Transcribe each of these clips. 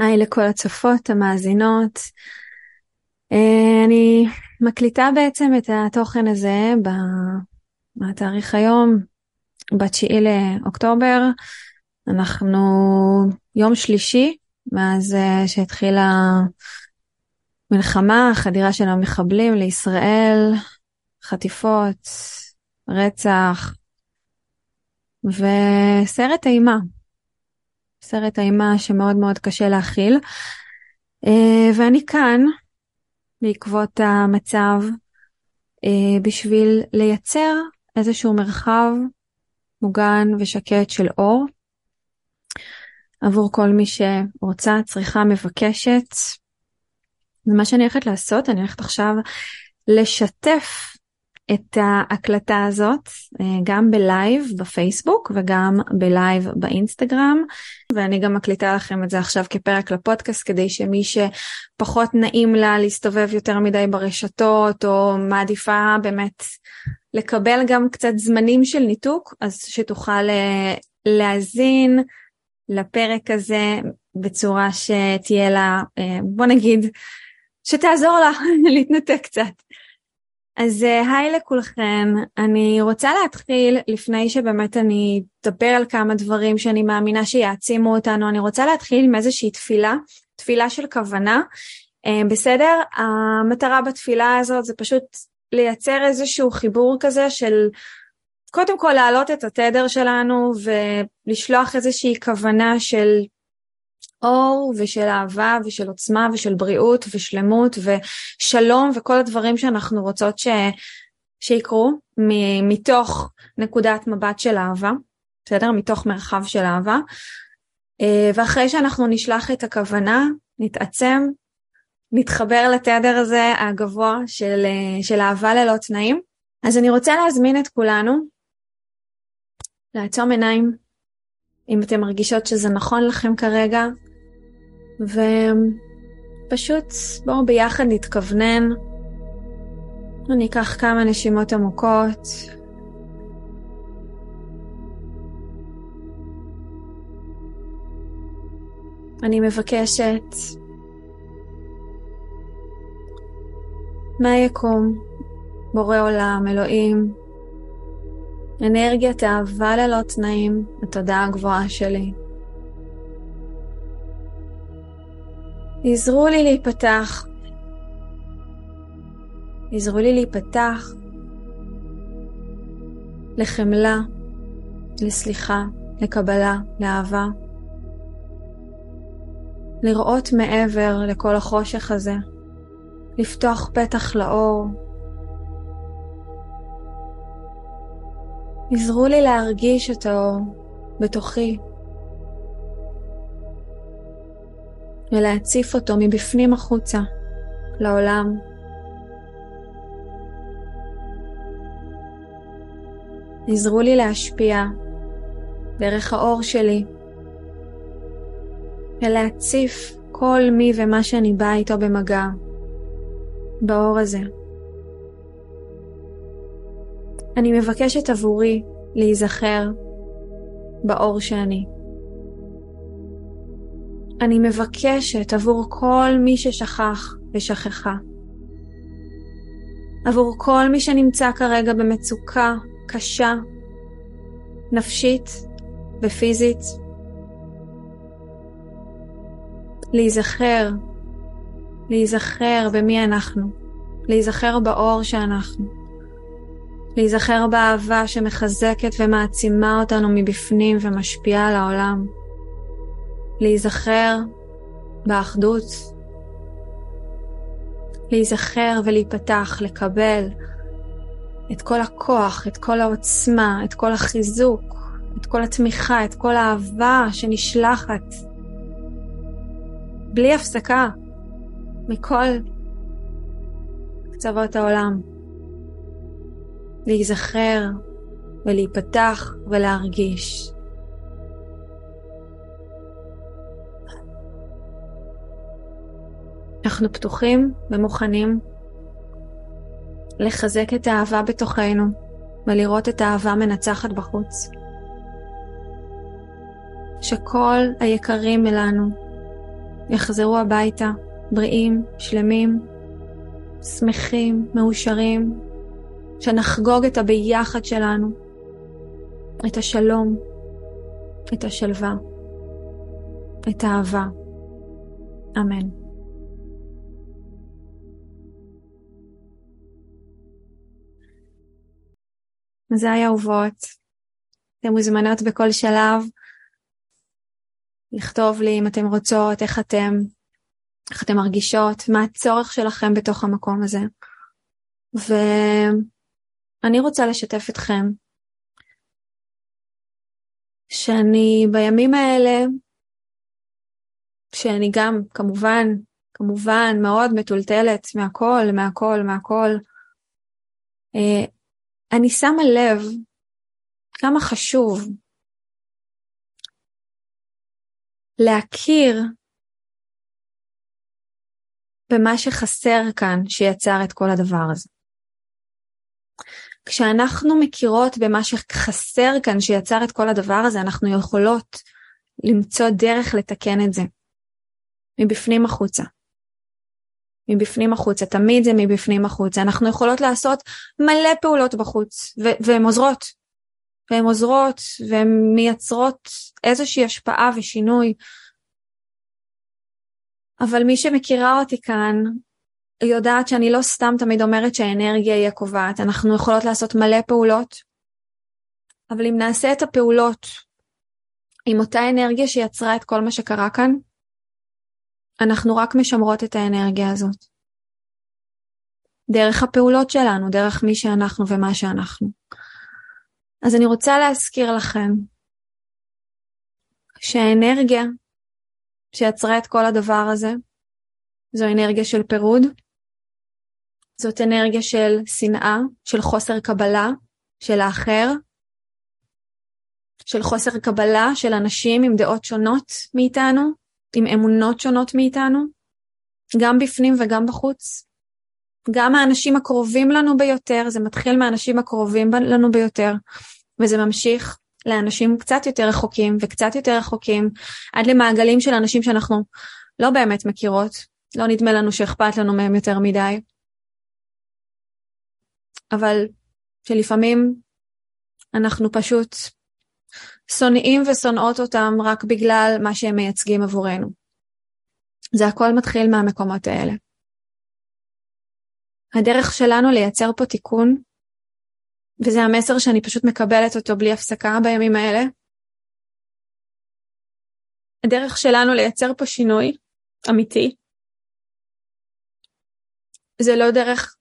היי לכל הצופות, המאזינות. אה, אני מקליטה בעצם את התוכן הזה בתאריך היום, ב-9 לאוקטובר. אנחנו יום שלישי, מאז אה, שהתחילה מלחמה, חדירה של המחבלים לישראל, חטיפות, רצח וסרט אימה. סרט אימה שמאוד מאוד קשה להכיל. אה, ואני כאן בעקבות המצב אה, בשביל לייצר איזשהו מרחב מוגן ושקט של אור עבור כל מי שרוצה, צריכה, מבקשת. ומה שאני הולכת לעשות, אני הולכת עכשיו לשתף את ההקלטה הזאת אה, גם בלייב בפייסבוק וגם בלייב באינסטגרם ואני גם מקליטה לכם את זה עכשיו כפרק לפודקאסט כדי שמי שפחות נעים לה להסתובב יותר מדי ברשתות או מעדיפה באמת לקבל גם קצת זמנים של ניתוק אז שתוכל אה, להאזין לפרק הזה בצורה שתהיה לה אה, בוא נגיד שתעזור לה להתנתק קצת. אז אה, היי לכולכם, אני רוצה להתחיל לפני שבאמת אני אדבר על כמה דברים שאני מאמינה שיעצימו אותנו, אני רוצה להתחיל עם איזושהי תפילה, תפילה של כוונה, אה, בסדר? המטרה בתפילה הזאת זה פשוט לייצר איזשהו חיבור כזה של קודם כל להעלות את התדר שלנו ולשלוח איזושהי כוונה של אור ושל אהבה ושל עוצמה ושל בריאות ושלמות ושלום וכל הדברים שאנחנו רוצות ש... שיקרו מ... מתוך נקודת מבט של אהבה, בסדר? מתוך מרחב של אהבה. אה, ואחרי שאנחנו נשלח את הכוונה, נתעצם, נתחבר לתדר הזה הגבוה של, אה, של אהבה ללא תנאים. אז אני רוצה להזמין את כולנו לעצום עיניים, אם אתם מרגישות שזה נכון לכם כרגע, ופשוט בואו ביחד נתכוונן. אני אקח כמה נשימות עמוקות. אני מבקשת מהיקום, בורא עולם, אלוהים, אנרגיית אהבה ללא תנאים, התודעה הגבוהה שלי. עזרו לי להיפתח. עזרו לי להיפתח לחמלה, לסליחה, לקבלה, לאהבה. לראות מעבר לכל החושך הזה, לפתוח פתח לאור. עזרו לי להרגיש את האור בתוכי, ולהציף אותו מבפנים החוצה לעולם. עזרו לי להשפיע דרך האור שלי ולהציף כל מי ומה שאני באה איתו במגע באור הזה. אני מבקשת עבורי להיזכר באור שאני. אני מבקשת עבור כל מי ששכח ושכחה, עבור כל מי שנמצא כרגע במצוקה קשה, נפשית ופיזית, להיזכר, להיזכר במי אנחנו, להיזכר באור שאנחנו, להיזכר באהבה שמחזקת ומעצימה אותנו מבפנים ומשפיעה על העולם, להיזכר באחדות, להיזכר ולהיפתח, לקבל את כל הכוח, את כל העוצמה, את כל החיזוק, את כל התמיכה, את כל האהבה שנשלחת בלי הפסקה מכל קצוות העולם. להיזכר ולהיפתח ולהרגיש. אנחנו פתוחים ומוכנים לחזק את האהבה בתוכנו ולראות את האהבה מנצחת בחוץ. שכל היקרים אלינו יחזרו הביתה בריאים, שלמים, שמחים, מאושרים, שנחגוג את הביחד שלנו, את השלום, את השלווה, את האהבה. אמן. אזי אהובות, אתן מוזמנות בכל שלב לכתוב לי אם אתן רוצות, איך אתן, איך אתן מרגישות, מה הצורך שלכם בתוך המקום הזה. ואני רוצה לשתף אתכם שאני בימים האלה, שאני גם כמובן, כמובן מאוד מטולטלת מהכל, מהכל, מהכל, אה, אני שמה לב כמה חשוב להכיר במה שחסר כאן שיצר את כל הדבר הזה. כשאנחנו מכירות במה שחסר כאן שיצר את כל הדבר הזה, אנחנו יכולות למצוא דרך לתקן את זה. מבפנים החוצה. מבפנים החוצה, תמיד זה מבפנים החוצה. אנחנו יכולות לעשות מלא פעולות בחוץ, והן עוזרות. והן עוזרות, והן מייצרות איזושהי השפעה ושינוי. אבל מי שמכירה אותי כאן, יודעת שאני לא סתם תמיד אומרת שהאנרגיה היא הקובעת. אנחנו יכולות לעשות מלא פעולות, אבל אם נעשה את הפעולות עם אותה אנרגיה שיצרה את כל מה שקרה כאן, אנחנו רק משמרות את האנרגיה הזאת. דרך הפעולות שלנו, דרך מי שאנחנו ומה שאנחנו. אז אני רוצה להזכיר לכם שהאנרגיה שיצרה את כל הדבר הזה, זו אנרגיה של פירוד, זאת אנרגיה של שנאה, של חוסר קבלה, של האחר, של חוסר קבלה של אנשים עם דעות שונות מאיתנו, עם אמונות שונות מאיתנו, גם בפנים וגם בחוץ. גם האנשים הקרובים לנו ביותר, זה מתחיל מהאנשים הקרובים לנו ביותר, וזה ממשיך לאנשים קצת יותר רחוקים וקצת יותר רחוקים, עד למעגלים של אנשים שאנחנו לא באמת מכירות, לא נדמה לנו שאכפת לנו מהם יותר מדי. אבל שלפעמים אנחנו פשוט שונאים ושונאות אותם רק בגלל מה שהם מייצגים עבורנו. זה הכל מתחיל מהמקומות האלה. הדרך שלנו לייצר פה תיקון, וזה המסר שאני פשוט מקבלת אותו בלי הפסקה בימים האלה, הדרך שלנו לייצר פה שינוי אמיתי, זה לא דרך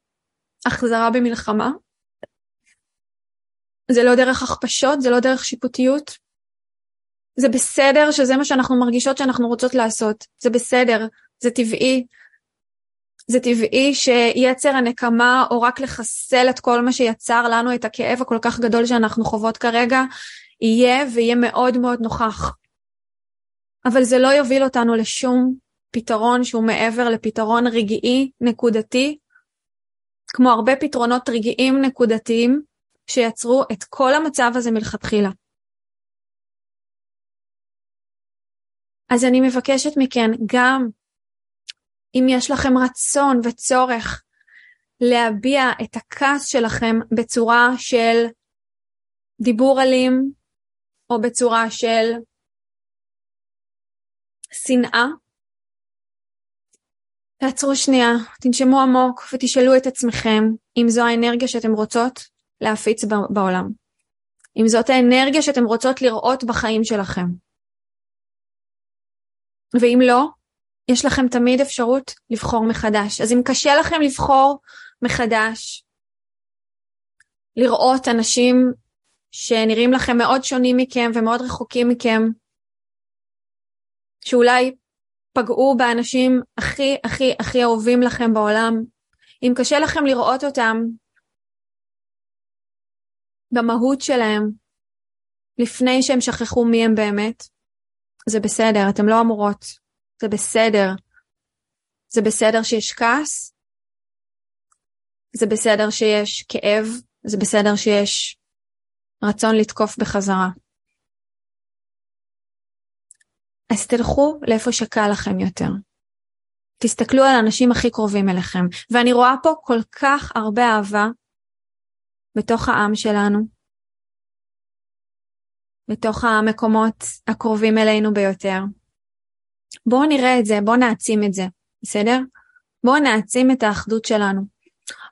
החזרה במלחמה, זה לא דרך הכפשות, זה לא דרך שיפוטיות. זה בסדר שזה מה שאנחנו מרגישות שאנחנו רוצות לעשות, זה בסדר, זה טבעי. זה טבעי שיצר הנקמה או רק לחסל את כל מה שיצר לנו את הכאב הכל כך גדול שאנחנו חוות כרגע, יהיה ויהיה מאוד מאוד נוכח. אבל זה לא יוביל אותנו לשום פתרון שהוא מעבר לפתרון רגעי, נקודתי, כמו הרבה פתרונות רגעיים נקודתיים שיצרו את כל המצב הזה מלכתחילה. אז אני מבקשת מכן, גם אם יש לכם רצון וצורך להביע את הכעס שלכם בצורה של דיבור אלים, או בצורה של שנאה, תעצרו שנייה, תנשמו עמוק ותשאלו את עצמכם אם זו האנרגיה שאתם רוצות להפיץ בעולם. אם זאת האנרגיה שאתם רוצות לראות בחיים שלכם. ואם לא, יש לכם תמיד אפשרות לבחור מחדש. אז אם קשה לכם לבחור מחדש, לראות אנשים שנראים לכם מאוד שונים מכם ומאוד רחוקים מכם, שאולי פגעו באנשים הכי הכי הכי אהובים לכם בעולם, אם קשה לכם לראות אותם במהות שלהם לפני שהם שכחו מי הם באמת, זה בסדר, אתם לא אמורות, זה בסדר. זה בסדר שיש כעס, זה בסדר שיש כאב, זה בסדר שיש רצון לתקוף בחזרה. אז תלכו לאיפה שקל לכם יותר. תסתכלו על האנשים הכי קרובים אליכם, ואני רואה פה כל כך הרבה אהבה בתוך העם שלנו, בתוך המקומות הקרובים אלינו ביותר. בואו נראה את זה, בואו נעצים את זה, בסדר? בואו נעצים את האחדות שלנו.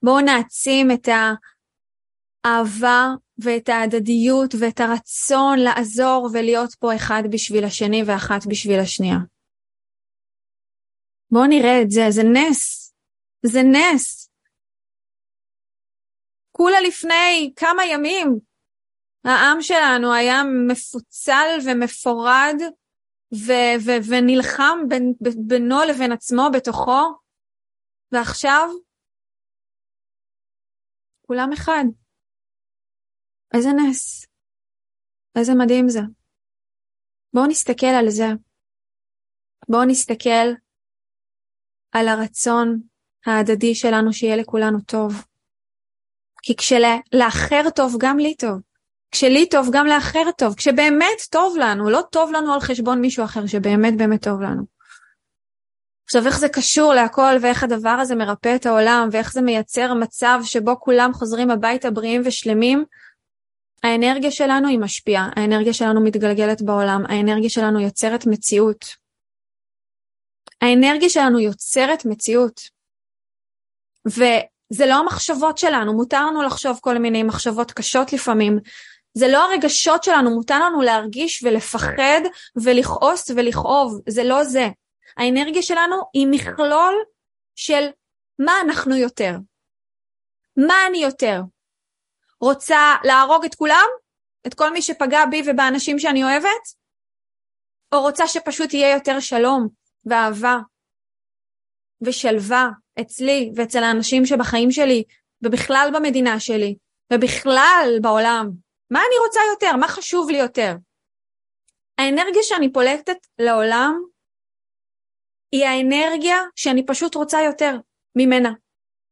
בואו נעצים את האהבה ואת ההדדיות ואת הרצון לעזור ולהיות פה אחד בשביל השני ואחת בשביל השנייה. בואו נראה את זה, זה נס. זה נס. כולה לפני כמה ימים העם שלנו היה מפוצל ומפורד ו- ו- ונלחם בין, בינו לבין עצמו בתוכו, ועכשיו כולם אחד. איזה נס. איזה מדהים זה. בואו נסתכל על זה. בואו נסתכל על הרצון ההדדי שלנו שיהיה לכולנו טוב. כי כשלאחר טוב, גם לי טוב. כשלי טוב, גם לאחר טוב. כשבאמת טוב לנו, לא טוב לנו על חשבון מישהו אחר, שבאמת באמת טוב לנו. עכשיו, איך זה קשור להכל ואיך הדבר הזה מרפא את העולם ואיך זה מייצר מצב שבו כולם חוזרים הביתה בריאים ושלמים, האנרגיה שלנו היא משפיעה, האנרגיה שלנו מתגלגלת בעולם, האנרגיה שלנו יוצרת מציאות. האנרגיה שלנו יוצרת מציאות. וזה לא המחשבות שלנו, מותר לנו לחשוב כל מיני מחשבות קשות לפעמים. זה לא הרגשות שלנו, מותר לנו להרגיש ולפחד ולכעוס ולכאוב, זה לא זה. האנרגיה שלנו היא מכלול של מה אנחנו יותר. מה אני יותר? רוצה להרוג את כולם? את כל מי שפגע בי ובאנשים שאני אוהבת? או רוצה שפשוט יהיה יותר שלום ואהבה ושלווה אצלי ואצל האנשים שבחיים שלי ובכלל במדינה שלי ובכלל בעולם? מה אני רוצה יותר? מה חשוב לי יותר? האנרגיה שאני פולטת לעולם היא האנרגיה שאני פשוט רוצה יותר ממנה,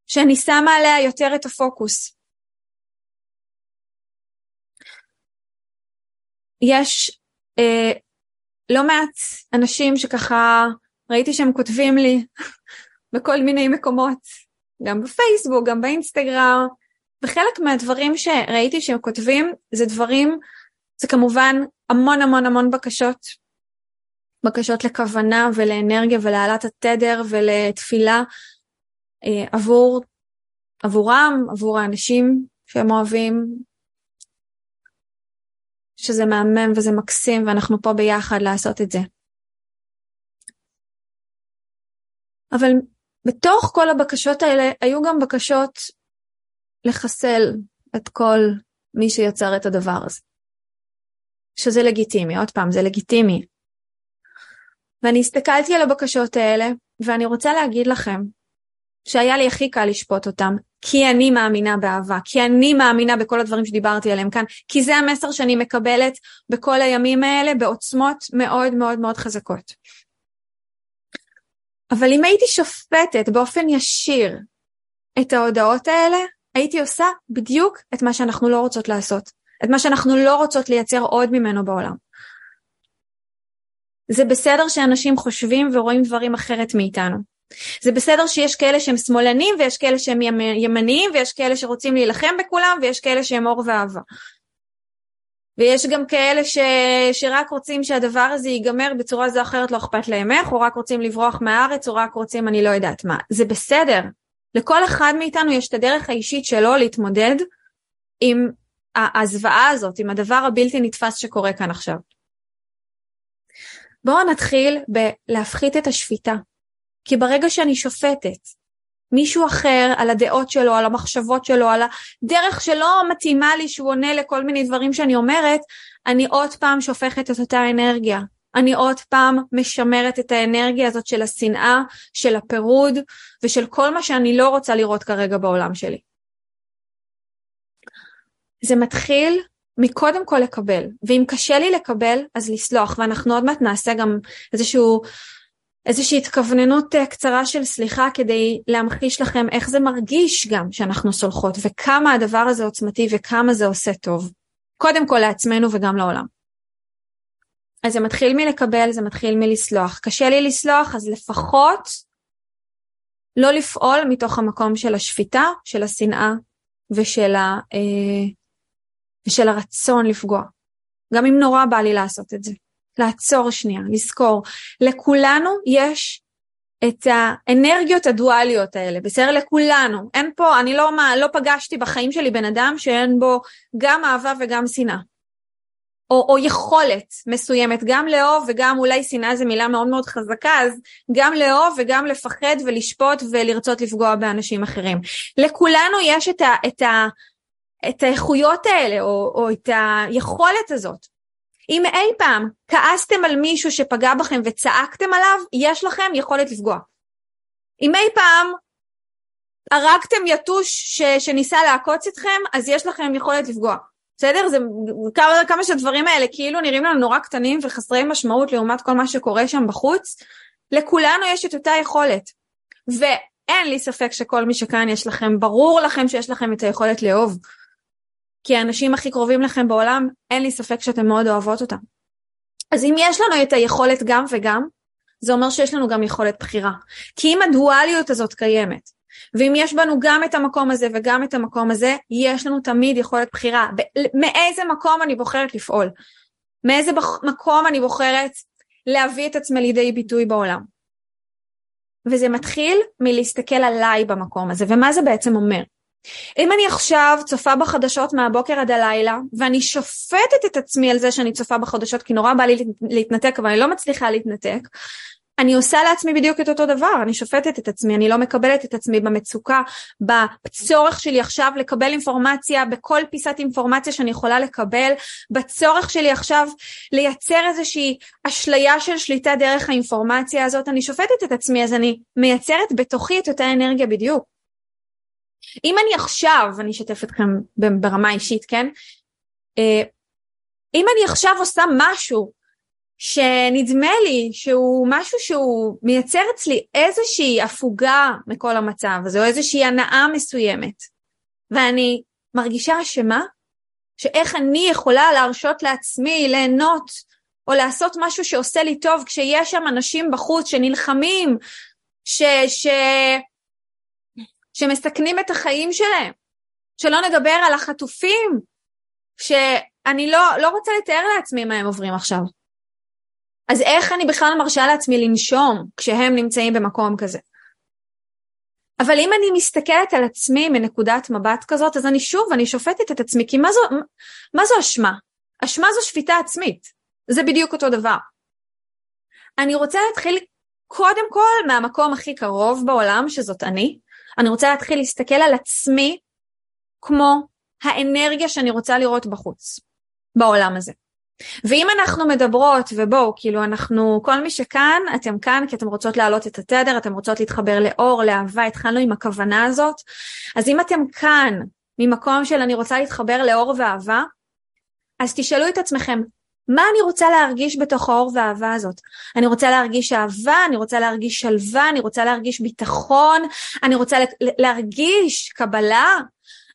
שאני שמה עליה יותר את הפוקוס. יש אה, לא מעט אנשים שככה ראיתי שהם כותבים לי בכל מיני מקומות, גם בפייסבוק, גם באינסטגרם, וחלק מהדברים שראיתי שהם כותבים זה דברים, זה כמובן המון המון המון בקשות, בקשות לכוונה ולאנרגיה ולהעלאת התדר ולתפילה אה, עבור, עבורם, עבור האנשים שהם אוהבים, שזה מהמם וזה מקסים ואנחנו פה ביחד לעשות את זה. אבל בתוך כל הבקשות האלה היו גם בקשות לחסל את כל מי שיצר את הדבר הזה. שזה לגיטימי, עוד פעם, זה לגיטימי. ואני הסתכלתי על הבקשות האלה, ואני רוצה להגיד לכם שהיה לי הכי קל לשפוט אותם, כי אני מאמינה באהבה, כי אני מאמינה בכל הדברים שדיברתי עליהם כאן, כי זה המסר שאני מקבלת בכל הימים האלה בעוצמות מאוד מאוד מאוד חזקות. אבל אם הייתי שופטת באופן ישיר את ההודעות האלה, הייתי עושה בדיוק את מה שאנחנו לא רוצות לעשות, את מה שאנחנו לא רוצות לייצר עוד ממנו בעולם. זה בסדר שאנשים חושבים ורואים דברים אחרת מאיתנו. זה בסדר שיש כאלה שהם שמאלנים ויש כאלה שהם ימניים ויש כאלה שרוצים להילחם בכולם ויש כאלה שהם אור ואהבה. ויש גם כאלה ש... שרק רוצים שהדבר הזה ייגמר בצורה זו או אחרת לא אכפת להם איך, או רק רוצים לברוח מהארץ, או רק רוצים אני לא יודעת מה. זה בסדר. לכל אחד מאיתנו יש את הדרך האישית שלו להתמודד עם הזוועה הזאת, עם הדבר הבלתי נתפס שקורה כאן עכשיו. בואו נתחיל בלהפחית את השפיטה. כי ברגע שאני שופטת מישהו אחר על הדעות שלו, על המחשבות שלו, על הדרך שלא מתאימה לי שהוא עונה לכל מיני דברים שאני אומרת, אני עוד פעם שופכת את אותה אנרגיה. אני עוד פעם משמרת את האנרגיה הזאת של השנאה, של הפירוד ושל כל מה שאני לא רוצה לראות כרגע בעולם שלי. זה מתחיל מקודם כל לקבל, ואם קשה לי לקבל אז לסלוח, ואנחנו עוד מעט נעשה גם איזשהו איזושהי התכווננות אה, קצרה של סליחה כדי להמחיש לכם איך זה מרגיש גם שאנחנו סולחות וכמה הדבר הזה עוצמתי וכמה זה עושה טוב. קודם כל לעצמנו וגם לעולם. אז זה מתחיל מלקבל, זה מתחיל מלסלוח. קשה לי לסלוח, אז לפחות לא לפעול מתוך המקום של השפיטה, של השנאה ושל, ה, אה, ושל הרצון לפגוע. גם אם נורא בא לי לעשות את זה. לעצור שנייה, לזכור. לכולנו יש את האנרגיות הדואליות האלה, בסדר? לכולנו. אין פה, אני לא, מה, לא פגשתי בחיים שלי בן אדם שאין בו גם אהבה וגם שנאה. או, או יכולת מסוימת, גם לאהוב וגם אולי שנאה זו מילה מאוד מאוד חזקה, אז גם לאהוב וגם לפחד ולשפוט ולרצות לפגוע באנשים אחרים. לכולנו יש את, ה, את, ה, את האיכויות האלה, או, או את היכולת הזאת. אם אי פעם כעסתם על מישהו שפגע בכם וצעקתם עליו, יש לכם יכולת לפגוע. אם אי פעם הרגתם יתוש ש, שניסה לעקוץ אתכם, אז יש לכם יכולת לפגוע. בסדר? זה כמה, כמה שהדברים האלה כאילו נראים לנו נורא קטנים וחסרי משמעות לעומת כל מה שקורה שם בחוץ, לכולנו יש את אותה יכולת. ואין לי ספק שכל מי שכאן יש לכם, ברור לכם שיש לכם את היכולת לאהוב. כי האנשים הכי קרובים לכם בעולם, אין לי ספק שאתם מאוד אוהבות אותם. אז אם יש לנו את היכולת גם וגם, זה אומר שיש לנו גם יכולת בחירה. כי אם הדואליות הזאת קיימת, ואם יש בנו גם את המקום הזה וגם את המקום הזה, יש לנו תמיד יכולת בחירה. מאיזה מקום אני בוחרת לפעול? מאיזה מקום אני בוחרת להביא את עצמי לידי ביטוי בעולם? וזה מתחיל מלהסתכל עליי במקום הזה, ומה זה בעצם אומר? אם אני עכשיו צופה בחדשות מהבוקר עד הלילה, ואני שופטת את עצמי על זה שאני צופה בחדשות, כי נורא בא לי להתנתק, אבל אני לא מצליחה להתנתק, אני עושה לעצמי בדיוק את אותו דבר, אני שופטת את עצמי, אני לא מקבלת את עצמי במצוקה, בצורך שלי עכשיו לקבל אינפורמציה, בכל פיסת אינפורמציה שאני יכולה לקבל, בצורך שלי עכשיו לייצר איזושהי אשליה של שליטה דרך האינפורמציה הזאת, אני שופטת את עצמי, אז אני מייצרת בתוכי את אותה אנרגיה בדיוק. אם אני עכשיו, אני אשתף אתכם ברמה אישית, כן? אה, אם אני עכשיו עושה משהו שנדמה לי שהוא משהו שהוא מייצר אצלי איזושהי הפוגה מכל המצב הזה, או איזושהי הנאה מסוימת, ואני מרגישה אשמה, שאיך אני יכולה להרשות לעצמי ליהנות או לעשות משהו שעושה לי טוב כשיש שם אנשים בחוץ שנלחמים, ש... ש... שמסכנים את החיים שלהם. שלא נדבר על החטופים, שאני לא, לא רוצה לתאר לעצמי מה הם עוברים עכשיו. אז איך אני בכלל מרשה לעצמי לנשום כשהם נמצאים במקום כזה? אבל אם אני מסתכלת על עצמי מנקודת מבט כזאת, אז אני שוב, אני שופטת את עצמי, כי מה זו, מה זו אשמה? אשמה זו שפיטה עצמית. זה בדיוק אותו דבר. אני רוצה להתחיל קודם כל מהמקום הכי קרוב בעולם, שזאת אני, אני רוצה להתחיל להסתכל על עצמי כמו האנרגיה שאני רוצה לראות בחוץ, בעולם הזה. ואם אנחנו מדברות, ובואו, כאילו אנחנו, כל מי שכאן, אתם כאן כי אתם רוצות להעלות את התדר, אתם רוצות להתחבר לאור, לאהבה, התחלנו עם הכוונה הזאת, אז אם אתם כאן ממקום של אני רוצה להתחבר לאור ואהבה, אז תשאלו את עצמכם, מה אני רוצה להרגיש בתוך האור והאהבה הזאת? אני רוצה להרגיש אהבה, אני רוצה להרגיש שלווה, אני רוצה להרגיש ביטחון, אני רוצה להרגיש קבלה,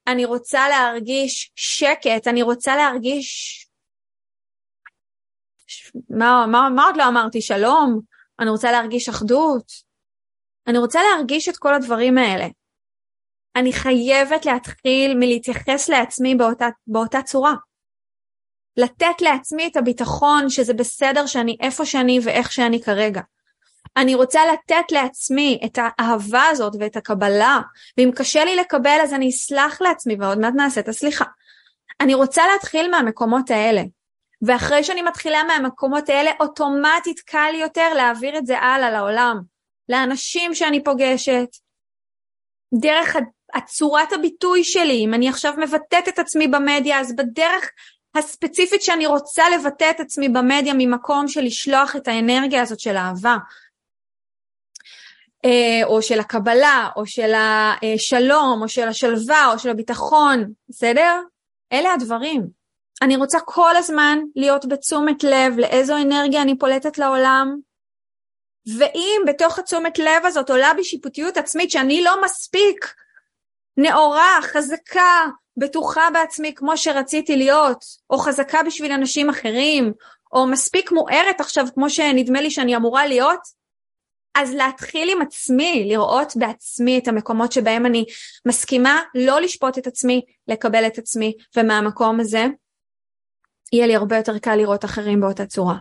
אני רוצה להרגיש שקט, אני רוצה להרגיש... מה, מה, מה עוד לא אמרתי? שלום? אני רוצה להרגיש אחדות. אני רוצה להרגיש את כל הדברים האלה. אני חייבת להתחיל מלהתייחס לעצמי באותה, באותה צורה. לתת לעצמי את הביטחון שזה בסדר שאני איפה שאני ואיך שאני כרגע. אני רוצה לתת לעצמי את האהבה הזאת ואת הקבלה, ואם קשה לי לקבל אז אני אסלח לעצמי ועוד מעט נעשה את הסליחה. אני רוצה להתחיל מהמקומות האלה, ואחרי שאני מתחילה מהמקומות האלה, אוטומטית קל יותר להעביר את זה הלאה לעולם, לאנשים שאני פוגשת, דרך הצורת הביטוי שלי, אם אני עכשיו מבטאת את עצמי במדיה, אז בדרך הספציפית שאני רוצה לבטא את עצמי במדיה ממקום של לשלוח את האנרגיה הזאת של אהבה, אה, או של הקבלה, או של השלום, או של השלווה, או של הביטחון, בסדר? אלה הדברים. אני רוצה כל הזמן להיות בתשומת לב לאיזו אנרגיה אני פולטת לעולם, ואם בתוך התשומת לב הזאת עולה בי שיפוטיות עצמית שאני לא מספיק נאורה, חזקה, בטוחה בעצמי כמו שרציתי להיות, או חזקה בשביל אנשים אחרים, או מספיק מוארת עכשיו כמו שנדמה לי שאני אמורה להיות, אז להתחיל עם עצמי, לראות בעצמי את המקומות שבהם אני מסכימה לא לשפוט את עצמי, לקבל את עצמי, ומהמקום הזה יהיה לי הרבה יותר קל לראות אחרים באותה צורה.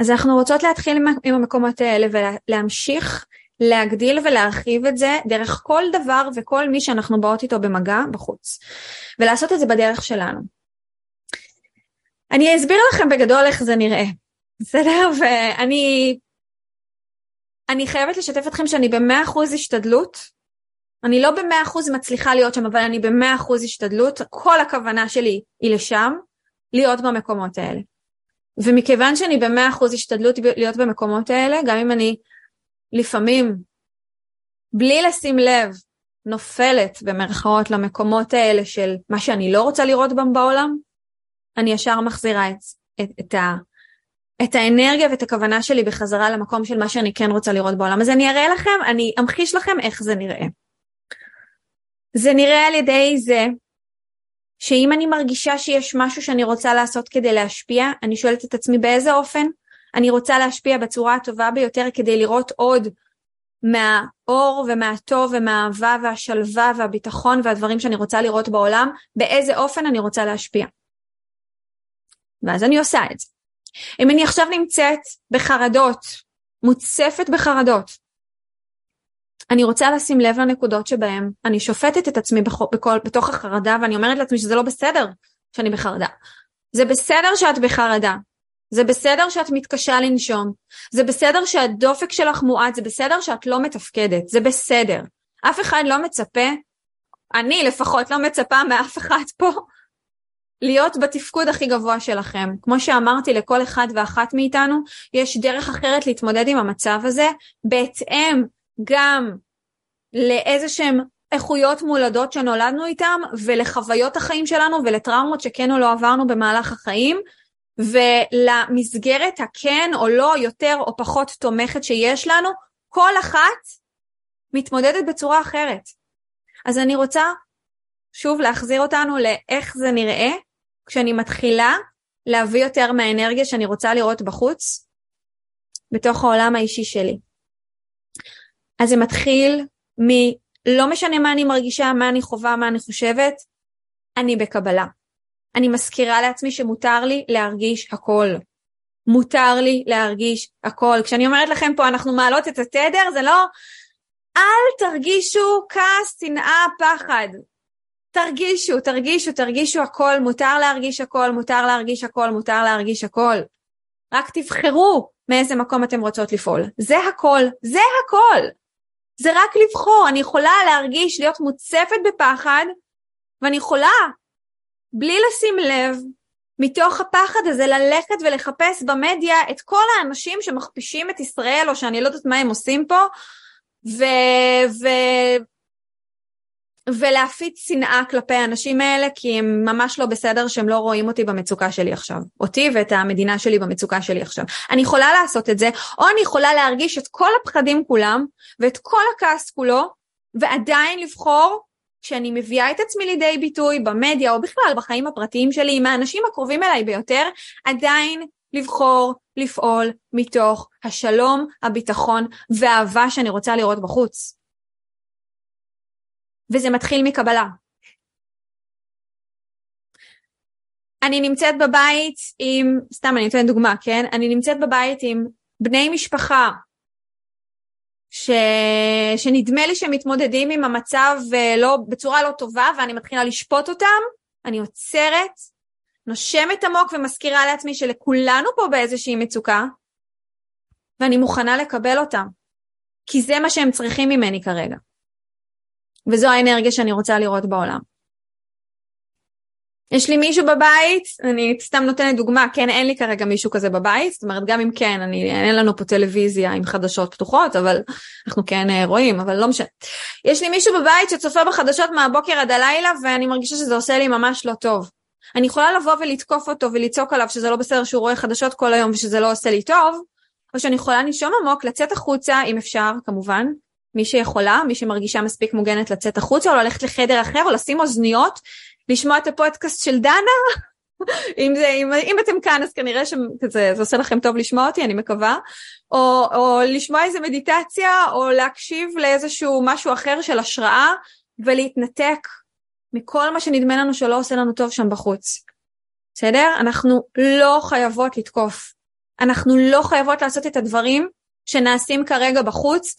אז אנחנו רוצות להתחיל עם, המקומות האלה ולהמשיך להגדיל ולהרחיב את זה דרך כל דבר וכל מי שאנחנו באות איתו במגע בחוץ, ולעשות את זה בדרך שלנו. אני אסביר לכם בגדול איך זה נראה, בסדר? ואני אני חייבת לשתף אתכם שאני במאה אחוז השתדלות. אני לא במאה אחוז מצליחה להיות שם, אבל אני במאה אחוז השתדלות. כל הכוונה שלי היא לשם, להיות במקומות האלה. ומכיוון שאני במאה אחוז השתדלות להיות במקומות האלה, גם אם אני לפעמים, בלי לשים לב, נופלת במרכאות למקומות האלה של מה שאני לא רוצה לראות בם בעולם, אני ישר מחזירה את, את, את, ה, את האנרגיה ואת הכוונה שלי בחזרה למקום של מה שאני כן רוצה לראות בעולם. אז אני אראה לכם, אני אמחיש לכם איך זה נראה. זה נראה על ידי זה שאם אני מרגישה שיש משהו שאני רוצה לעשות כדי להשפיע, אני שואלת את עצמי באיזה אופן אני רוצה להשפיע בצורה הטובה ביותר כדי לראות עוד מהאור ומהטוב ומהאהבה והשלווה והביטחון והדברים שאני רוצה לראות בעולם, באיזה אופן אני רוצה להשפיע. ואז אני עושה את זה. אם אני עכשיו נמצאת בחרדות, מוצפת בחרדות, אני רוצה לשים לב לנקודות שבהן אני שופטת את עצמי בכל, בכל, בתוך החרדה ואני אומרת לעצמי שזה לא בסדר שאני בחרדה. זה בסדר שאת בחרדה, זה בסדר שאת מתקשה לנשום, זה בסדר שהדופק שלך מועט, זה בסדר שאת לא מתפקדת, זה בסדר. אף אחד לא מצפה, אני לפחות לא מצפה מאף אחד פה להיות בתפקוד הכי גבוה שלכם. כמו שאמרתי לכל אחד ואחת מאיתנו, יש דרך אחרת להתמודד עם המצב הזה, בהתאם גם לאיזה שהם איכויות מולדות שנולדנו איתם, ולחוויות החיים שלנו ולטראומות שכן או לא עברנו במהלך החיים, ולמסגרת הכן או לא יותר או פחות תומכת שיש לנו, כל אחת מתמודדת בצורה אחרת. אז אני רוצה שוב להחזיר אותנו לאיך זה נראה כשאני מתחילה להביא יותר מהאנרגיה שאני רוצה לראות בחוץ, בתוך העולם האישי שלי. אז זה מתחיל מלא משנה מה אני מרגישה, מה אני חווה, מה אני חושבת, אני בקבלה. אני מזכירה לעצמי שמותר לי להרגיש הכל. מותר לי להרגיש הכל. כשאני אומרת לכם פה אנחנו מעלות את התדר, זה לא אל תרגישו כעס, שנאה, פחד. תרגישו, תרגישו, תרגישו הכל, מותר להרגיש הכל, מותר להרגיש הכל, מותר להרגיש הכל. רק תבחרו מאיזה מקום אתם רוצות לפעול. זה הכל, זה הכל. זה רק לבחור, אני יכולה להרגיש, להיות מוצפת בפחד, ואני יכולה בלי לשים לב, מתוך הפחד הזה ללכת ולחפש במדיה את כל האנשים שמכפישים את ישראל, או שאני לא יודעת מה הם עושים פה, ו... ו... ולהפיץ שנאה כלפי האנשים האלה, כי הם ממש לא בסדר שהם לא רואים אותי במצוקה שלי עכשיו. אותי ואת המדינה שלי במצוקה שלי עכשיו. אני יכולה לעשות את זה, או אני יכולה להרגיש את כל הפחדים כולם, ואת כל הכעס כולו, ועדיין לבחור כשאני מביאה את עצמי לידי ביטוי במדיה או בכלל בחיים הפרטיים שלי עם האנשים הקרובים אליי ביותר, עדיין לבחור לפעול מתוך השלום, הביטחון והאהבה שאני רוצה לראות בחוץ. וזה מתחיל מקבלה. אני נמצאת בבית עם, סתם אני אתן דוגמה, כן? אני נמצאת בבית עם בני משפחה ש... שנדמה לי שהם מתמודדים עם המצב אה, לא, בצורה לא טובה ואני מתחילה לשפוט אותם, אני עוצרת, נושמת עמוק ומזכירה לעצמי שלכולנו פה באיזושהי מצוקה ואני מוכנה לקבל אותם, כי זה מה שהם צריכים ממני כרגע. וזו האנרגיה שאני רוצה לראות בעולם. יש לי מישהו בבית, אני סתם נותנת דוגמה, כן, אין לי כרגע מישהו כזה בבית, זאת אומרת, גם אם כן, אני, אין לנו פה טלוויזיה עם חדשות פתוחות, אבל אנחנו כן אה, רואים, אבל לא משנה. יש לי מישהו בבית שצופה בחדשות מהבוקר עד הלילה, ואני מרגישה שזה עושה לי ממש לא טוב. אני יכולה לבוא ולתקוף אותו ולצעוק עליו שזה לא בסדר שהוא רואה חדשות כל היום ושזה לא עושה לי טוב, או שאני יכולה לנשום עמוק, לצאת החוצה, אם אפשר, כמובן, מי שיכולה, מי שמרגישה מספיק מוגנת לצאת החוצה, או ללכת לחדר אחר, או לשים אוזניות לשמוע את הפודקאסט של דנה. אם, זה, אם, אם אתם כאן אז כנראה שזה עושה לכם טוב לשמוע אותי, אני מקווה. או, או לשמוע איזה מדיטציה, או להקשיב לאיזשהו משהו אחר של השראה, ולהתנתק מכל מה שנדמה לנו שלא עושה לנו טוב שם בחוץ. בסדר? אנחנו לא חייבות לתקוף. אנחנו לא חייבות לעשות את הדברים שנעשים כרגע בחוץ,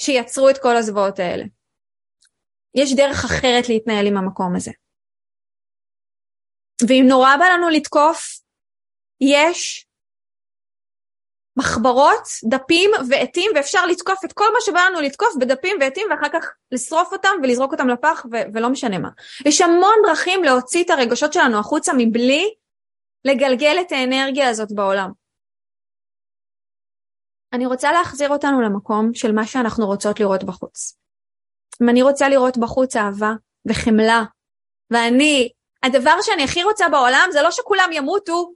שיצרו את כל הזוועות האלה. יש דרך אחרת להתנהל עם המקום הזה. ואם נורא בא לנו לתקוף, יש מחברות, דפים ועטים, ואפשר לתקוף את כל מה שבא לנו לתקוף בדפים ועטים, ואחר כך לשרוף אותם ולזרוק אותם לפח, ו- ולא משנה מה. יש המון דרכים להוציא את הרגשות שלנו החוצה מבלי לגלגל את האנרגיה הזאת בעולם. אני רוצה להחזיר אותנו למקום של מה שאנחנו רוצות לראות בחוץ. אם אני רוצה לראות בחוץ אהבה וחמלה, ואני הדבר שאני הכי רוצה בעולם זה לא שכולם ימותו,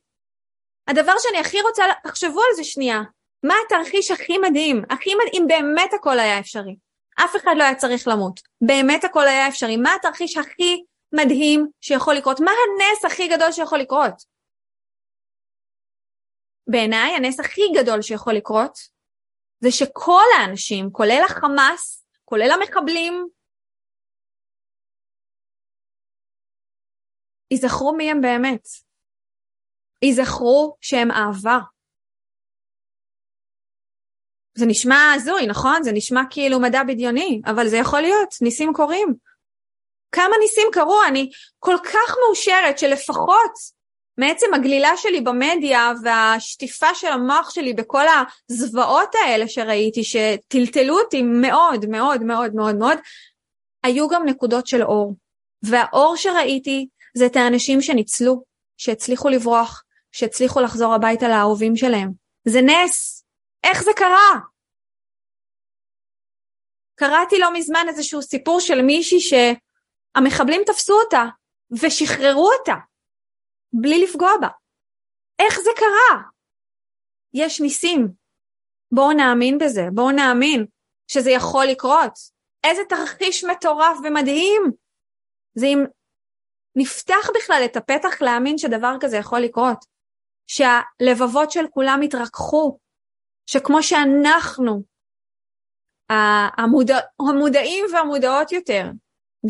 הדבר שאני הכי רוצה, תחשבו על זה שנייה, מה התרחיש הכי מדהים, הכי מדהים, באמת הכל היה אפשרי. אף אחד לא היה צריך למות, באמת הכל היה אפשרי. מה התרחיש הכי מדהים שיכול לקרות? מה הנס הכי גדול שיכול לקרות? בעיניי הנס הכי גדול שיכול לקרות זה שכל האנשים, כולל החמאס, כולל המחבלים, ייזכרו מי הם באמת. ייזכרו שהם אהבה. זה נשמע הזוי, נכון? זה נשמע כאילו מדע בדיוני, אבל זה יכול להיות, ניסים קורים. כמה ניסים קרו? אני כל כך מאושרת שלפחות מעצם הגלילה שלי במדיה והשטיפה של המוח שלי בכל הזוועות האלה שראיתי, שטלטלו אותי מאוד מאוד מאוד מאוד מאוד, היו גם נקודות של אור. והאור שראיתי זה את האנשים שניצלו, שהצליחו לברוח, שהצליחו לחזור הביתה לאהובים שלהם. זה נס! איך זה קרה? קראתי לא מזמן איזשהו סיפור של מישהי שהמחבלים תפסו אותה ושחררו אותה בלי לפגוע בה. איך זה קרה? יש ניסים. בואו נאמין בזה, בואו נאמין שזה יכול לקרות. איזה תרחיש מטורף ומדהים. זה אם נפתח בכלל את הפתח להאמין שדבר כזה יכול לקרות. שהלבבות של כולם יתרככו, שכמו שאנחנו, המודע, המודעים והמודעות יותר,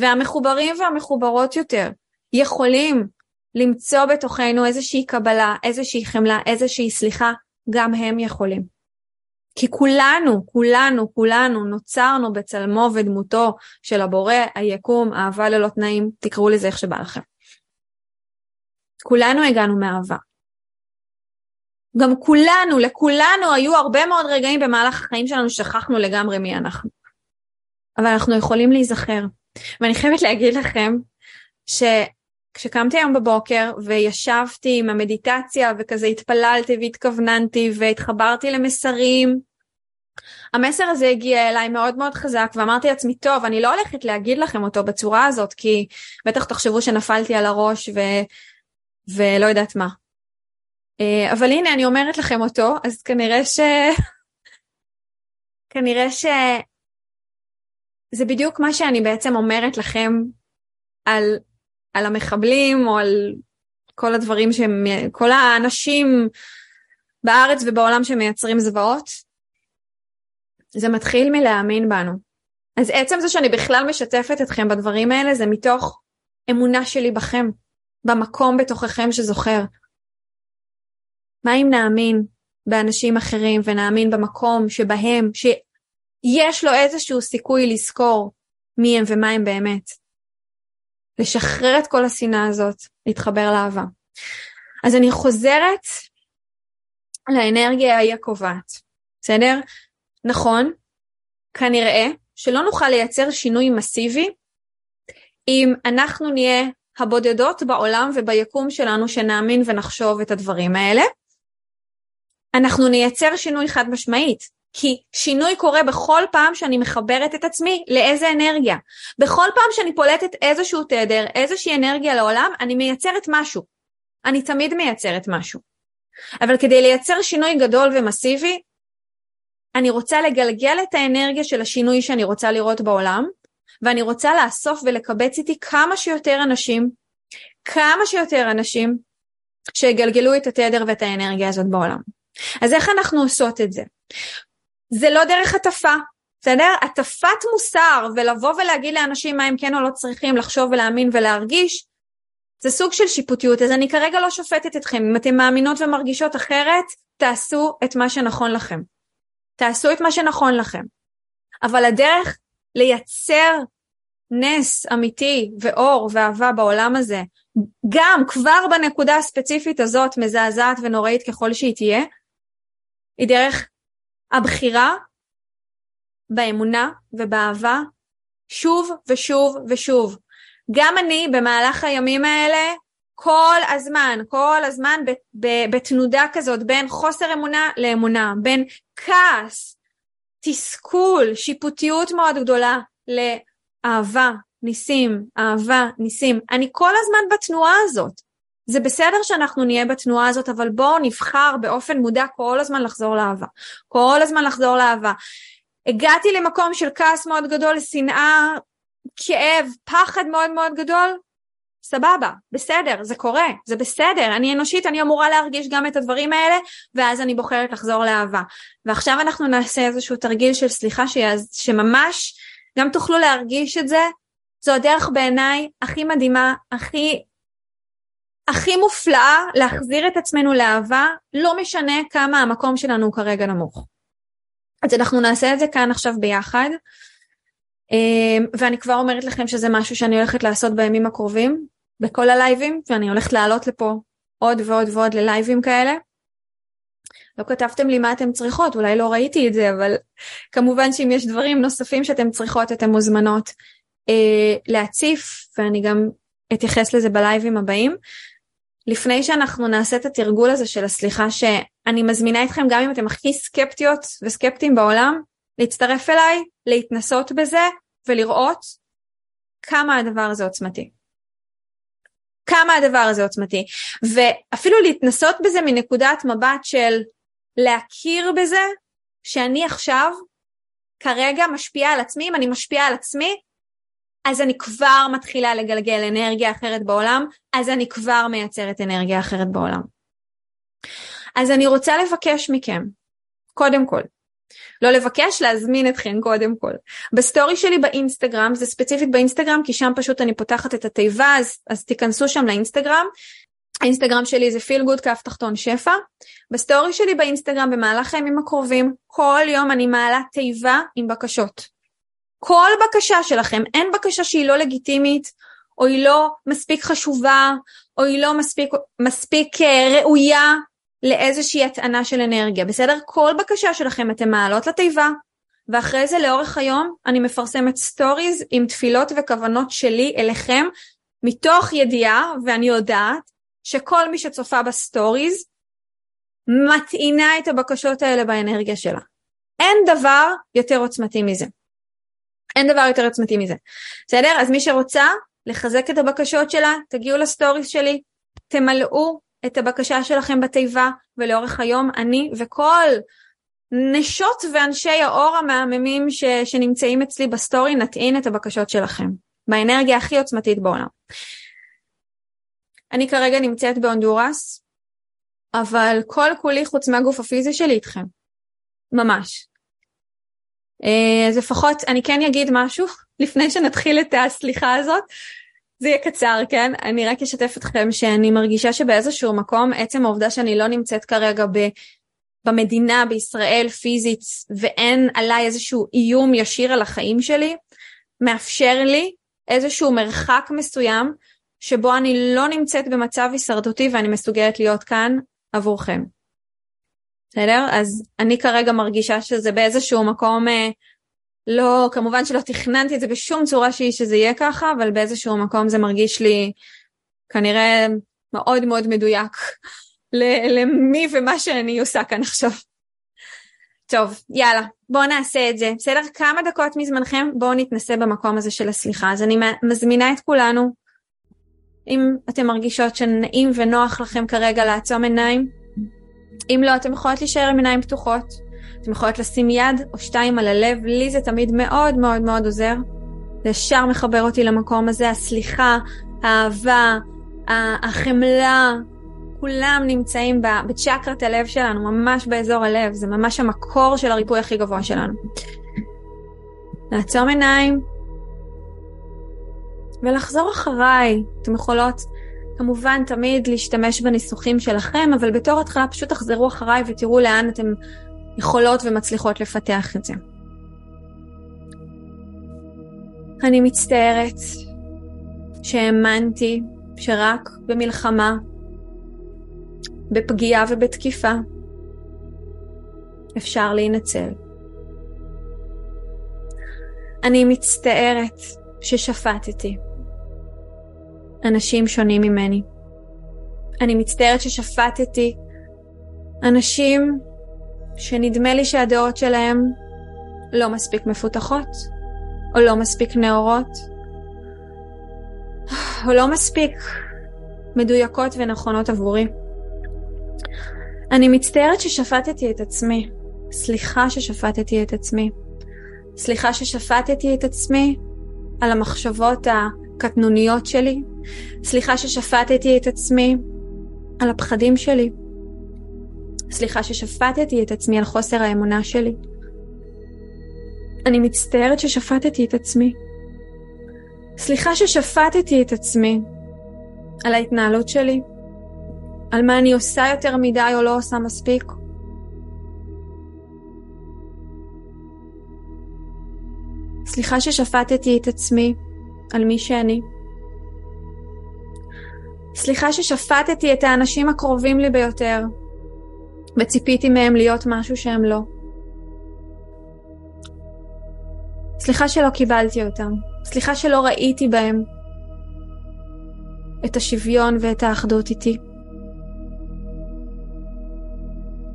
והמחוברים והמחוברות יותר, יכולים למצוא בתוכנו איזושהי קבלה, איזושהי חמלה, איזושהי סליחה, גם הם יכולים. כי כולנו, כולנו, כולנו נוצרנו בצלמו ודמותו של הבורא, היקום, אהבה ללא תנאים, תקראו לזה איך שבא לכם. כולנו הגענו מאהבה. גם כולנו, לכולנו היו הרבה מאוד רגעים במהלך החיים שלנו ששכחנו לגמרי מי אנחנו. אבל אנחנו יכולים להיזכר. ואני חייבת להגיד לכם שכשקמתי היום בבוקר וישבתי עם המדיטציה וכזה התפללתי והתכווננתי והתחברתי למסרים, המסר הזה הגיע אליי מאוד מאוד חזק ואמרתי לעצמי, טוב, אני לא הולכת להגיד לכם אותו בצורה הזאת, כי בטח תחשבו שנפלתי על הראש ו... ולא יודעת מה. אה, אבל הנה, אני אומרת לכם אותו, אז כנראה ש... כנראה ש... זה בדיוק מה שאני בעצם אומרת לכם על, על המחבלים או על כל הדברים שהם, כל האנשים בארץ ובעולם שמייצרים זוועות. זה מתחיל מלהאמין בנו. אז עצם זה שאני בכלל משתפת אתכם בדברים האלה זה מתוך אמונה שלי בכם. במקום בתוככם שזוכר? מה אם נאמין באנשים אחרים ונאמין במקום שבהם, שיש לו איזשהו סיכוי לזכור מי הם ומה הם באמת? לשחרר את כל השנאה הזאת, להתחבר לאהבה. אז אני חוזרת לאנרגיה ההיא הקובעת, בסדר? נכון, כנראה שלא נוכל לייצר שינוי מסיבי אם אנחנו נהיה הבודדות בעולם וביקום שלנו שנאמין ונחשוב את הדברים האלה. אנחנו נייצר שינוי חד משמעית, כי שינוי קורה בכל פעם שאני מחברת את עצמי לאיזה אנרגיה. בכל פעם שאני פולטת איזשהו תדר, איזושהי אנרגיה לעולם, אני מייצרת משהו. אני תמיד מייצרת משהו. אבל כדי לייצר שינוי גדול ומסיבי, אני רוצה לגלגל את האנרגיה של השינוי שאני רוצה לראות בעולם, ואני רוצה לאסוף ולקבץ איתי כמה שיותר אנשים, כמה שיותר אנשים שיגלגלו את התדר ואת האנרגיה הזאת בעולם. אז איך אנחנו עושות את זה? זה לא דרך הטפה, בסדר? הטפת מוסר ולבוא ולהגיד לאנשים מה הם כן או לא צריכים לחשוב ולהאמין ולהרגיש, זה סוג של שיפוטיות, אז אני כרגע לא שופטת אתכם. אם אתן מאמינות ומרגישות אחרת, תעשו את מה שנכון לכם. תעשו את מה שנכון לכם. אבל הדרך לייצר נס אמיתי ואור ואהבה בעולם הזה, גם כבר בנקודה הספציפית הזאת, מזעזעת ונוראית ככל שהיא תהיה, היא דרך הבחירה באמונה ובאהבה שוב ושוב ושוב. גם אני במהלך הימים האלה כל הזמן, כל הזמן בתנודה כזאת בין חוסר אמונה לאמונה, בין כעס, תסכול, שיפוטיות מאוד גדולה לאהבה, ניסים, אהבה, ניסים. אני כל הזמן בתנועה הזאת. זה בסדר שאנחנו נהיה בתנועה הזאת, אבל בואו נבחר באופן מודע כל הזמן לחזור לאהבה. כל הזמן לחזור לאהבה. הגעתי למקום של כעס מאוד גדול, שנאה, כאב, פחד מאוד מאוד גדול, סבבה, בסדר, זה קורה, זה בסדר, אני אנושית, אני אמורה להרגיש גם את הדברים האלה, ואז אני בוחרת לחזור לאהבה. ועכשיו אנחנו נעשה איזשהו תרגיל של סליחה שיעז, שממש גם תוכלו להרגיש את זה, זו הדרך בעיניי הכי מדהימה, הכי, הכי מופלאה להחזיר את עצמנו לאהבה, לא משנה כמה המקום שלנו כרגע נמוך. אז אנחנו נעשה את זה כאן עכשיו ביחד. אמ, ואני כבר אומרת לכם שזה משהו שאני הולכת לעשות בימים הקרובים, בכל הלייבים, ואני הולכת לעלות לפה עוד ועוד ועוד ללייבים כאלה. לא כתבתם לי מה אתם צריכות, אולי לא ראיתי את זה, אבל כמובן שאם יש דברים נוספים שאתם צריכות, אתן מוזמנות אה, להציף, ואני גם אתייחס לזה בלייבים הבאים. לפני שאנחנו נעשה את התרגול הזה של הסליחה, שאני מזמינה אתכם, גם אם אתם הכי סקפטיות וסקפטיים בעולם, להצטרף אליי, להתנסות בזה ולראות כמה הדבר הזה עוצמתי. כמה הדבר הזה עוצמתי. ואפילו להתנסות בזה מנקודת מבט של להכיר בזה שאני עכשיו כרגע משפיעה על עצמי, אם אני משפיעה על עצמי, אז אני כבר מתחילה לגלגל אנרגיה אחרת בעולם, אז אני כבר מייצרת אנרגיה אחרת בעולם. אז אני רוצה לבקש מכם, קודם כל, לא לבקש, להזמין אתכם קודם כל. בסטורי שלי באינסטגרם, זה ספציפית באינסטגרם, כי שם פשוט אני פותחת את התיבה, אז, אז תיכנסו שם לאינסטגרם. האינסטגרם שלי זה feel good קו תחתון שפע. בסטורי שלי באינסטגרם במהלך הימים הקרובים, כל יום אני מעלה תיבה עם בקשות. כל בקשה שלכם, אין בקשה שהיא לא לגיטימית, או היא לא מספיק חשובה, או היא לא מספיק, מספיק אה, ראויה לאיזושהי הטענה של אנרגיה, בסדר? כל בקשה שלכם אתם מעלות לתיבה, ואחרי זה לאורך היום אני מפרסמת סטוריז עם תפילות וכוונות שלי אליכם, מתוך ידיעה, ואני יודעת שכל מי שצופה בסטוריז מטעינה את הבקשות האלה באנרגיה שלה. אין דבר יותר עוצמתי מזה. אין דבר יותר עוצמתי מזה. בסדר? אז מי שרוצה לחזק את הבקשות שלה, תגיעו לסטוריז שלי, תמלאו את הבקשה שלכם בתיבה, ולאורך היום אני וכל נשות ואנשי האור המהממים ש, שנמצאים אצלי בסטורי נטעין את הבקשות שלכם, באנרגיה הכי עוצמתית בעולם. אני כרגע נמצאת בהונדורס, אבל כל כולי חוץ מהגוף הפיזי שלי איתכם. ממש. אה, אז לפחות אני כן אגיד משהו לפני שנתחיל את הסליחה הזאת. זה יהיה קצר, כן? אני רק אשתף אתכם שאני מרגישה שבאיזשהו מקום, עצם העובדה שאני לא נמצאת כרגע ב... במדינה, בישראל, פיזית, ואין עליי איזשהו איום ישיר על החיים שלי, מאפשר לי איזשהו מרחק מסוים שבו אני לא נמצאת במצב הישרדותי ואני מסוגלת להיות כאן עבורכם. בסדר? אז אני כרגע מרגישה שזה באיזשהו מקום, אה, לא, כמובן שלא תכננתי את זה בשום צורה שהיא שזה יהיה ככה, אבל באיזשהו מקום זה מרגיש לי כנראה מאוד מאוד מדויק למי ומה שאני עושה כאן עכשיו. טוב, יאללה, בואו נעשה את זה. בסדר? כמה דקות מזמנכם, בואו נתנסה במקום הזה של הסליחה. אז אני מזמינה את כולנו, אם אתם מרגישות שנעים ונוח לכם כרגע לעצום עיניים, אם לא, אתם יכולות להישאר עם עיניים פתוחות. אתם יכולות לשים יד או שתיים על הלב, לי זה תמיד מאוד מאוד מאוד עוזר. זה ישר מחבר אותי למקום הזה, הסליחה, האהבה, החמלה, כולם נמצאים בצ'קרת הלב שלנו, ממש באזור הלב, זה ממש המקור של הריפוי הכי גבוה שלנו. לעצום עיניים ולחזור אחריי. אתם יכולות כמובן תמיד להשתמש בניסוחים שלכם, אבל בתור התחלה פשוט תחזרו אחריי ותראו לאן אתם יכולות ומצליחות לפתח את זה. אני מצטערת שהאמנתי שרק במלחמה בפגיעה ובתקיפה. אפשר להינצל. אני מצטערת ששפטתי אנשים שונים ממני. אני מצטערת ששפטתי אנשים שנדמה לי שהדעות שלהם לא מספיק מפותחות, או לא מספיק נאורות, או לא מספיק מדויקות ונכונות עבורי. אני מצטערת ששפטתי את עצמי. סליחה ששפטתי את עצמי. סליחה ששפטתי את עצמי על המחשבות הקטנוניות שלי. סליחה ששפטתי את עצמי על הפחדים שלי. סליחה ששפטתי את עצמי על חוסר האמונה שלי. אני מצטערת ששפטתי את עצמי. סליחה ששפטתי את עצמי על ההתנהלות שלי, על מה אני עושה יותר מדי או לא עושה מספיק. סליחה ששפטתי את עצמי על מי שאני. סליחה ששפטתי את האנשים הקרובים לי ביותר, וציפיתי מהם להיות משהו שהם לא. סליחה שלא קיבלתי אותם, סליחה שלא ראיתי בהם את השוויון ואת האחדות איתי.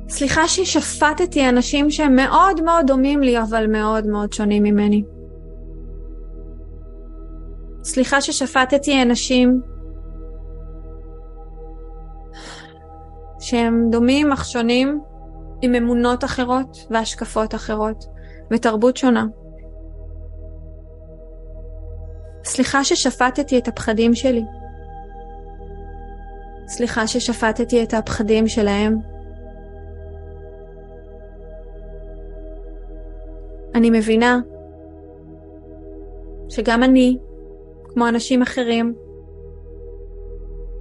סליחה ששפטתי אנשים שהם מאוד מאוד דומים לי, אבל מאוד מאוד שונים ממני. סליחה ששפטתי אנשים שהם דומים אך שונים עם אמונות אחרות והשקפות אחרות ותרבות שונה. סליחה ששפטתי את הפחדים שלי. סליחה ששפטתי את הפחדים שלהם. אני מבינה שגם אני, כמו אנשים אחרים,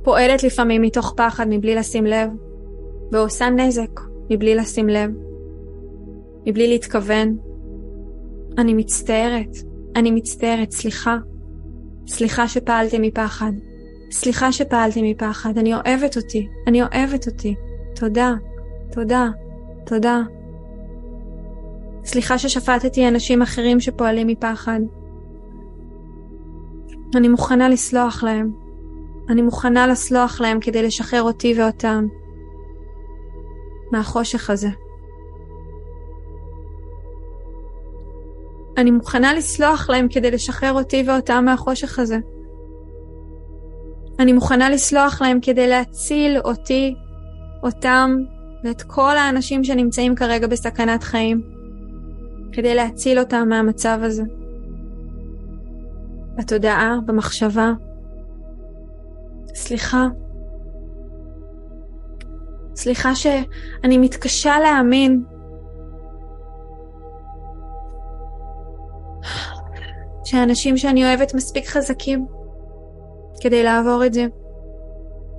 פועלת לפעמים מתוך פחד מבלי לשים לב, ועושה נזק מבלי לשים לב, מבלי להתכוון. אני מצטערת, אני מצטערת, סליחה. סליחה שפעלתי מפחד. סליחה שפעלתי מפחד, אני אוהבת אותי, אני אוהבת אותי. תודה, תודה, תודה. סליחה ששפטתי אנשים אחרים שפועלים מפחד. אני מוכנה לסלוח להם. אני מוכנה לסלוח להם כדי לשחרר אותי ואותם מהחושך הזה. אני מוכנה לסלוח להם כדי לשחרר אותי ואותם מהחושך הזה. אני מוכנה לסלוח להם כדי להציל אותי, אותם ואת כל האנשים שנמצאים כרגע בסכנת חיים. כדי להציל אותם מהמצב הזה. בתודעה, במחשבה. סליחה. סליחה שאני מתקשה להאמין שהאנשים שאני אוהבת מספיק חזקים, כדי לעבור את זה,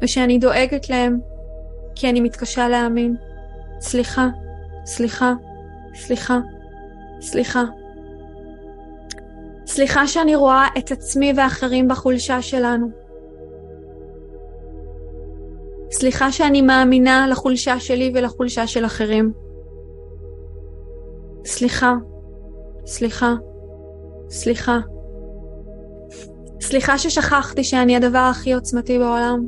ושאני דואגת להם כי אני מתקשה להאמין. סליחה, סליחה, סליחה, סליחה. סליחה שאני רואה את עצמי ואחרים בחולשה שלנו. סליחה שאני מאמינה לחולשה שלי ולחולשה של אחרים. סליחה, סליחה, סליחה. סליחה ששכחתי שאני הדבר הכי עוצמתי בעולם.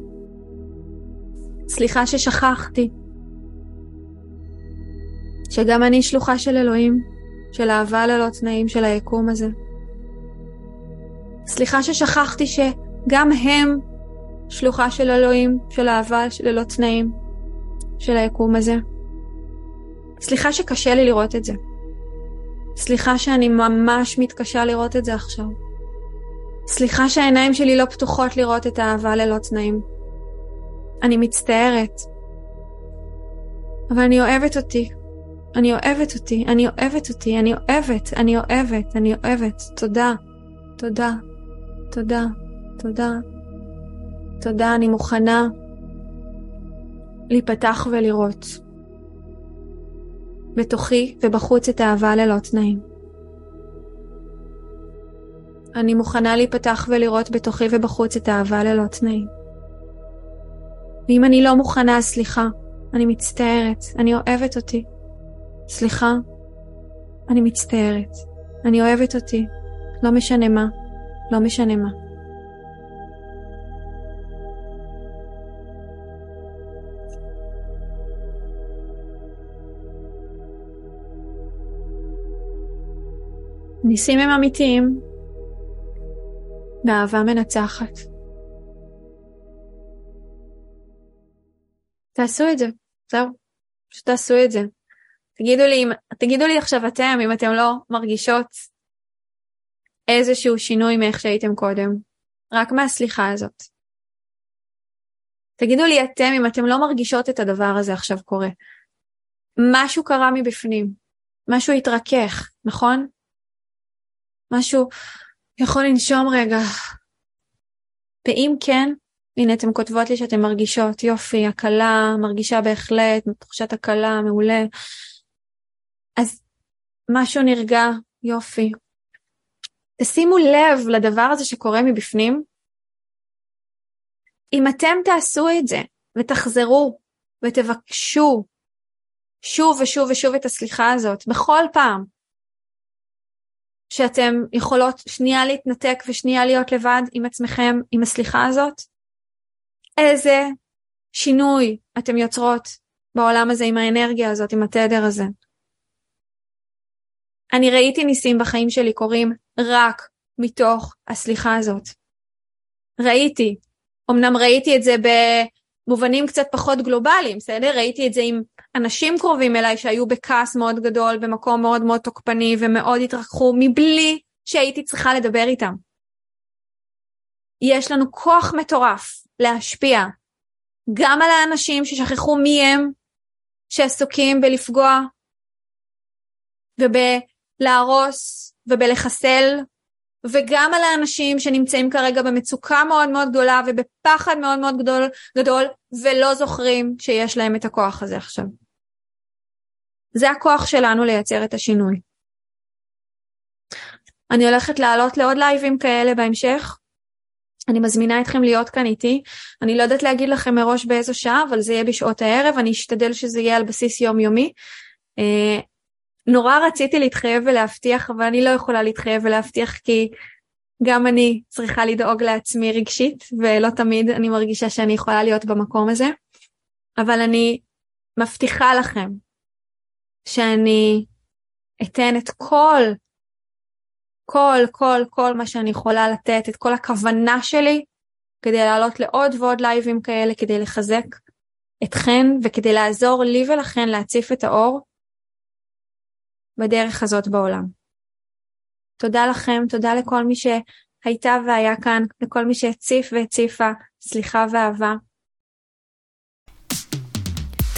סליחה ששכחתי שגם אני שלוחה של אלוהים, של אהבה ללא תנאים של היקום הזה. סליחה ששכחתי שגם הם שלוחה של אלוהים, של אהבה ללא תנאים של היקום הזה. סליחה שקשה לי לראות את זה. סליחה שאני ממש מתקשה לראות את זה עכשיו. סליחה שהעיניים שלי לא פתוחות לראות את האהבה ללא תנאים. אני מצטערת. אבל אני אוהבת אותי. אני אוהבת אותי, אני אוהבת אותי, אני אוהבת, אני אוהבת, אני אוהבת. תודה, תודה, תודה, תודה. תודה, אני מוכנה להיפתח ולראות. בתוכי ובחוץ את האהבה ללא תנאים. אני מוכנה להיפתח ולראות בתוכי ובחוץ את האהבה ללא תנאים. ואם אני לא מוכנה, סליחה, אני מצטערת, אני אוהבת אותי. סליחה, אני מצטערת, אני אוהבת אותי, לא משנה מה, לא משנה מה. ניסים הם אמיתיים, ואהבה מנצחת. תעשו את זה, זהו, פשוט תעשו את זה. תגידו לי, תגידו לי עכשיו אתם, אם אתם לא מרגישות איזשהו שינוי מאיך שהייתם קודם, רק מהסליחה הזאת. תגידו לי אתם אם אתם לא מרגישות את הדבר הזה עכשיו קורה. משהו קרה מבפנים, משהו התרכך, נכון? משהו יכול לנשום רגע. ואם כן, הנה אתן כותבות לי שאתן מרגישות, יופי, הקלה, מרגישה בהחלט, תחושת הקלה, מעולה. אז משהו נרגע, יופי. תשימו לב לדבר הזה שקורה מבפנים. אם אתם תעשו את זה ותחזרו ותבקשו שוב ושוב ושוב את הסליחה הזאת, בכל פעם שאתם יכולות שנייה להתנתק ושנייה להיות לבד עם עצמכם, עם הסליחה הזאת, איזה שינוי אתם יוצרות בעולם הזה עם האנרגיה הזאת, עם התדר הזה. אני ראיתי ניסים בחיים שלי קורים רק מתוך הסליחה הזאת. ראיתי, אמנם ראיתי את זה במובנים קצת פחות גלובליים, בסדר? ראיתי את זה עם אנשים קרובים אליי שהיו בכעס מאוד גדול, במקום מאוד מאוד תוקפני ומאוד התרחקו מבלי שהייתי צריכה לדבר איתם. יש לנו כוח מטורף להשפיע גם על האנשים ששכחו מי הם, שעסוקים בלפגוע ובלהרוס ובלחסל, וגם על האנשים שנמצאים כרגע במצוקה מאוד מאוד גדולה ובפחד מאוד מאוד גדול, גדול ולא זוכרים שיש להם את הכוח הזה עכשיו. זה הכוח שלנו לייצר את השינוי. אני הולכת לעלות לעוד לייבים כאלה בהמשך. אני מזמינה אתכם להיות כאן איתי. אני לא יודעת להגיד לכם מראש באיזו שעה, אבל זה יהיה בשעות הערב, אני אשתדל שזה יהיה על בסיס יומיומי. אה, נורא רציתי להתחייב ולהבטיח, אבל אני לא יכולה להתחייב ולהבטיח כי גם אני צריכה לדאוג לעצמי רגשית, ולא תמיד אני מרגישה שאני יכולה להיות במקום הזה. אבל אני מבטיחה לכם שאני אתן את כל, כל, כל, כל מה שאני יכולה לתת, את כל הכוונה שלי, כדי לעלות לעוד ועוד לייבים כאלה, כדי לחזק אתכן וכדי לעזור לי ולכן להציף את האור בדרך הזאת בעולם. תודה לכם, תודה לכל מי שהייתה והיה כאן, לכל מי שהציף והציפה סליחה ואהבה.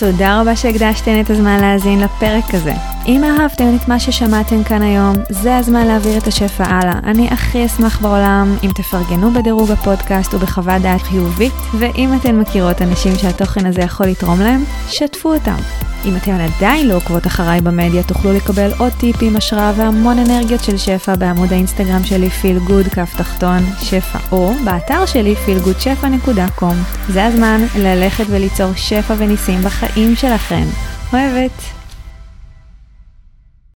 תודה רבה שהקדשתן את הזמן להאזין לפרק הזה. אם אהבתם את מה ששמעתם כאן היום, זה הזמן להעביר את השפע הלאה. אני הכי אשמח בעולם אם תפרגנו בדירוג הפודקאסט ובחוות דעת חיובית, ואם אתן מכירות אנשים שהתוכן הזה יכול לתרום להם, שתפו אותם. אם אתן עדיין לא עוקבות אחריי במדיה, תוכלו לקבל עוד טיפים, השראה והמון אנרגיות של שפע בעמוד האינסטגרם שלי פיל גוד כף תחתון שפע, או באתר שלי feelgoodשפע.com. זה הזמן ללכת וליצור שפע וניסים בחיים שלכם. אוהבת.